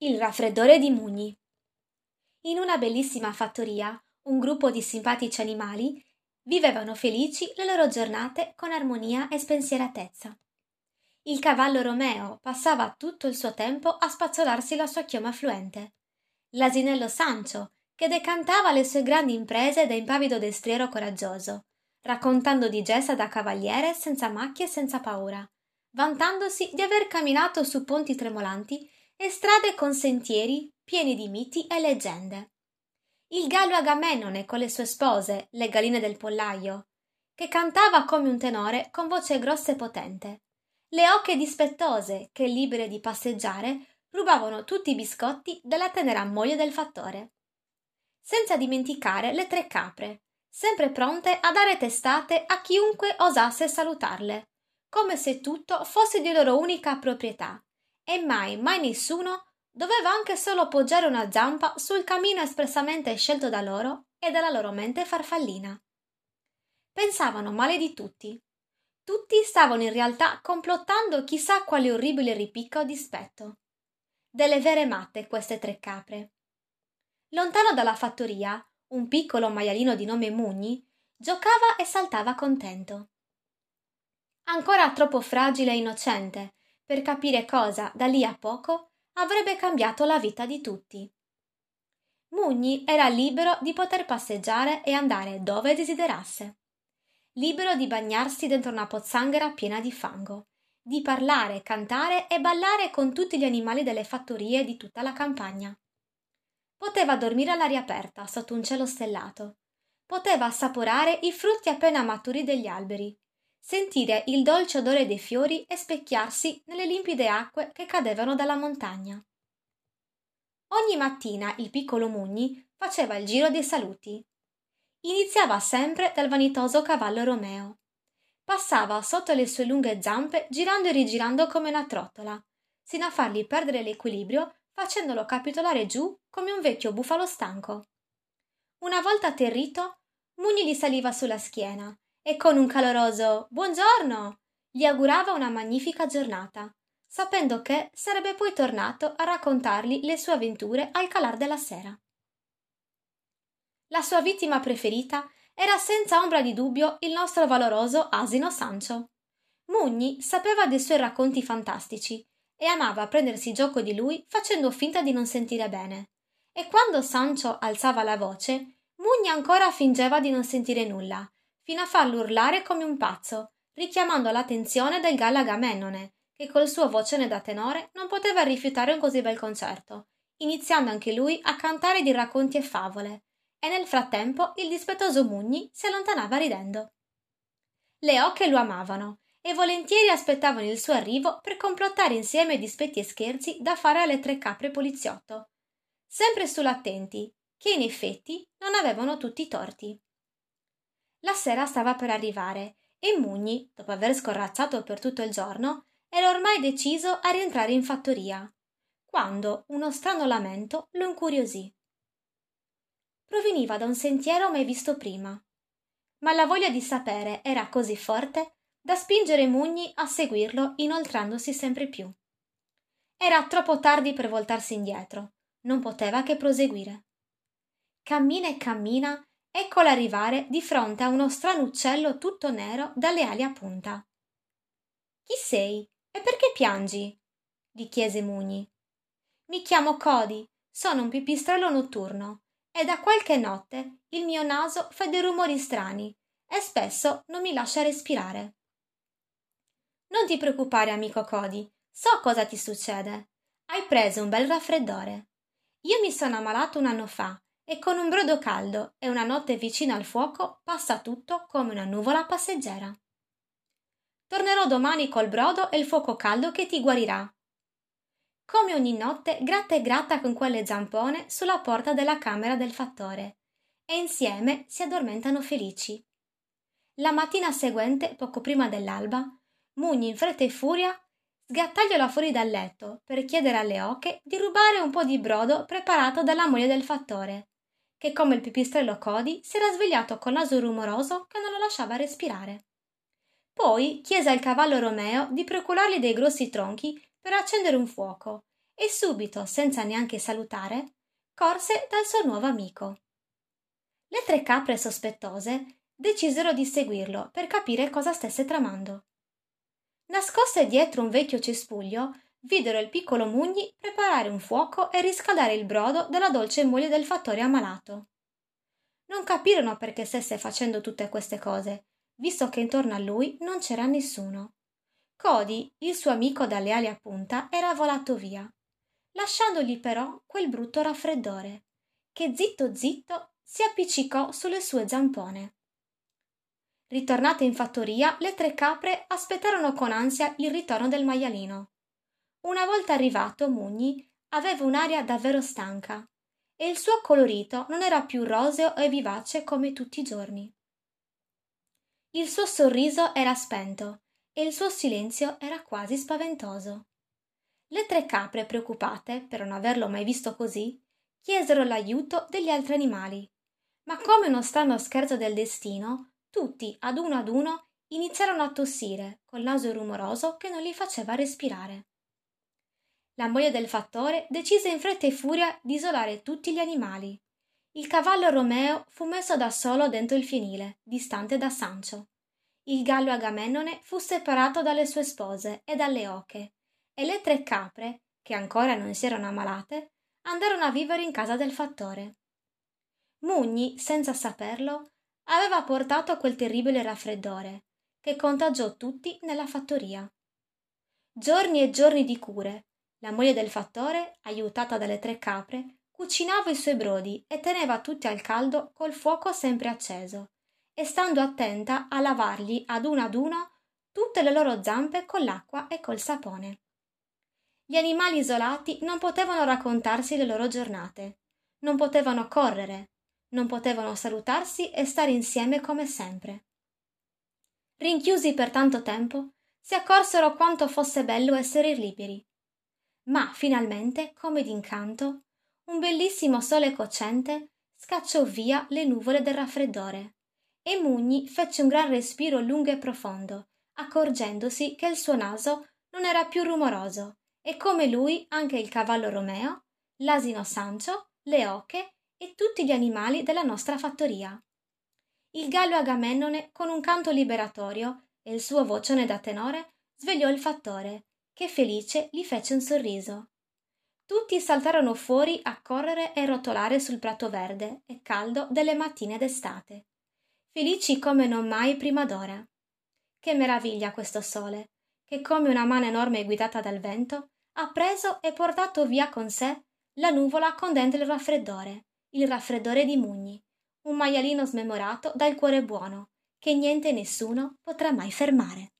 Il raffreddore di Mugni. In una bellissima fattoria, un gruppo di simpatici animali vivevano felici le loro giornate con armonia e spensieratezza. Il cavallo Romeo passava tutto il suo tempo a spazzolarsi la sua chioma fluente. L'asinello Sancio, che decantava le sue grandi imprese da impavido destriero coraggioso, raccontando di gesta da cavaliere senza macchie e senza paura, vantandosi di aver camminato su ponti tremolanti e strade con sentieri pieni di miti e leggende. Il gallo Agamennone con le sue spose, le galline del pollaio, che cantava come un tenore con voce grossa e potente. Le oche dispettose che, libere di passeggiare, rubavano tutti i biscotti dalla tenera moglie del fattore. Senza dimenticare le tre capre, sempre pronte a dare testate a chiunque osasse salutarle, come se tutto fosse di loro unica proprietà, e mai, mai nessuno doveva anche solo poggiare una zampa sul cammino espressamente scelto da loro e dalla loro mente farfallina. Pensavano male di tutti. Tutti stavano in realtà complottando chissà quale orribile ripicca o dispetto. Delle vere matte queste tre capre. Lontano dalla fattoria, un piccolo maialino di nome Mugni giocava e saltava contento. Ancora troppo fragile e innocente per capire cosa, da lì a poco, avrebbe cambiato la vita di tutti. Mugni era libero di poter passeggiare e andare dove desiderasse, libero di bagnarsi dentro una pozzanghera piena di fango, di parlare, cantare e ballare con tutti gli animali delle fattorie di tutta la campagna. Poteva dormire all'aria aperta sotto un cielo stellato, poteva assaporare i frutti appena maturi degli alberi sentire il dolce odore dei fiori e specchiarsi nelle limpide acque che cadevano dalla montagna. Ogni mattina il piccolo Mugni faceva il giro dei saluti. Iniziava sempre dal vanitoso cavallo Romeo. Passava sotto le sue lunghe zampe girando e rigirando come una trottola, sino a fargli perdere l'equilibrio facendolo capitolare giù come un vecchio bufalo stanco. Una volta atterrito, Mugni gli saliva sulla schiena e con un caloroso buongiorno gli augurava una magnifica giornata, sapendo che sarebbe poi tornato a raccontargli le sue avventure al calar della sera. La sua vittima preferita era senza ombra di dubbio il nostro valoroso asino Sancho. Mugni sapeva dei suoi racconti fantastici e amava prendersi gioco di lui facendo finta di non sentire bene. E quando Sancho alzava la voce, Mugni ancora fingeva di non sentire nulla fino a farlo urlare come un pazzo, richiamando l'attenzione del gallo Agamennone, che col suo vocone da tenore non poteva rifiutare un così bel concerto, iniziando anche lui a cantare di racconti e favole, e nel frattempo il dispettoso Mugni si allontanava ridendo. Le oche lo amavano e volentieri aspettavano il suo arrivo per complottare insieme dispetti e scherzi da fare alle tre capre poliziotto, sempre sull'attenti, che in effetti non avevano tutti i torti. La sera stava per arrivare e Mugni, dopo aver scorrazzato per tutto il giorno, era ormai deciso a rientrare in fattoria, quando uno strano lamento lo incuriosì. Proveniva da un sentiero mai visto prima, ma la voglia di sapere era così forte da spingere Mugni a seguirlo inoltrandosi sempre più. Era troppo tardi per voltarsi indietro, non poteva che proseguire. Cammina e cammina eccola arrivare di fronte a uno strano uccello tutto nero dalle ali a punta. Chi sei e perché piangi? gli chiese Mugni. Mi chiamo Cody, sono un pipistrello notturno e da qualche notte il mio naso fa dei rumori strani e spesso non mi lascia respirare. Non ti preoccupare, amico Cody, so cosa ti succede. Hai preso un bel raffreddore. Io mi sono ammalato un anno fa e con un brodo caldo e una notte vicina al fuoco passa tutto come una nuvola passeggera. Tornerò domani col brodo e il fuoco caldo che ti guarirà. Come ogni notte gratta e gratta con quelle zampone sulla porta della camera del fattore e insieme si addormentano felici. La mattina seguente, poco prima dell'alba, Mugni in fretta e furia sgattagliola fuori dal letto per chiedere alle oche di rubare un po' di brodo preparato dalla moglie del fattore che come il pipistrello Cody si era svegliato con naso rumoroso che non lo lasciava respirare. Poi chiese al cavallo Romeo di procurargli dei grossi tronchi per accendere un fuoco e subito, senza neanche salutare, corse dal suo nuovo amico. Le tre capre sospettose decisero di seguirlo per capire cosa stesse tramando. Nascoste dietro un vecchio cespuglio, videro il piccolo Mugni preparare un fuoco e riscaldare il brodo della dolce moglie del fattore ammalato. Non capirono perché stesse facendo tutte queste cose, visto che intorno a lui non c'era nessuno. Cody, il suo amico dalle ali a punta, era volato via, lasciandogli però quel brutto raffreddore, che zitto zitto si appiccicò sulle sue zampone. Ritornate in fattoria, le tre capre aspettarono con ansia il ritorno del maialino. Una volta arrivato, Mugni aveva un'aria davvero stanca e il suo colorito non era più roseo e vivace come tutti i giorni. Il suo sorriso era spento e il suo silenzio era quasi spaventoso. Le tre capre, preoccupate per non averlo mai visto così, chiesero l'aiuto degli altri animali. Ma come uno strano scherzo del destino, tutti, ad uno ad uno, iniziarono a tossire, col naso rumoroso che non li faceva respirare. La moglie del fattore decise in fretta e furia di isolare tutti gli animali il cavallo Romeo fu messo da solo dentro il fienile, distante da Sancio. Il gallo Agamennone fu separato dalle sue spose e dalle oche, e le tre capre, che ancora non si erano ammalate, andarono a vivere in casa del fattore. Mugni, senza saperlo, aveva portato quel terribile raffreddore, che contagiò tutti nella fattoria. Giorni e giorni di cure. La moglie del fattore, aiutata dalle tre capre, cucinava i suoi brodi e teneva tutti al caldo col fuoco sempre acceso e stando attenta a lavargli ad uno ad uno tutte le loro zampe con l'acqua e col sapone. Gli animali isolati non potevano raccontarsi le loro giornate, non potevano correre, non potevano salutarsi e stare insieme come sempre. Rinchiusi per tanto tempo, si accorsero quanto fosse bello essere liberi. Ma finalmente, come d'incanto, un bellissimo sole cocente scacciò via le nuvole del raffreddore e Mugni fece un gran respiro lungo e profondo, accorgendosi che il suo naso non era più rumoroso e come lui anche il cavallo Romeo, l'asino Sancio, le oche e tutti gli animali della nostra fattoria. Il gallo Agamennone, con un canto liberatorio e il suo vocione da tenore, svegliò il fattore, che felice gli fece un sorriso. Tutti saltarono fuori a correre e rotolare sul prato verde e caldo delle mattine d'estate, felici come non mai prima d'ora. Che meraviglia questo sole, che come una mano enorme guidata dal vento ha preso e portato via con sé la nuvola con dentro il raffreddore, il raffreddore di Mugni, un maialino smemorato dal cuore buono, che niente e nessuno potrà mai fermare.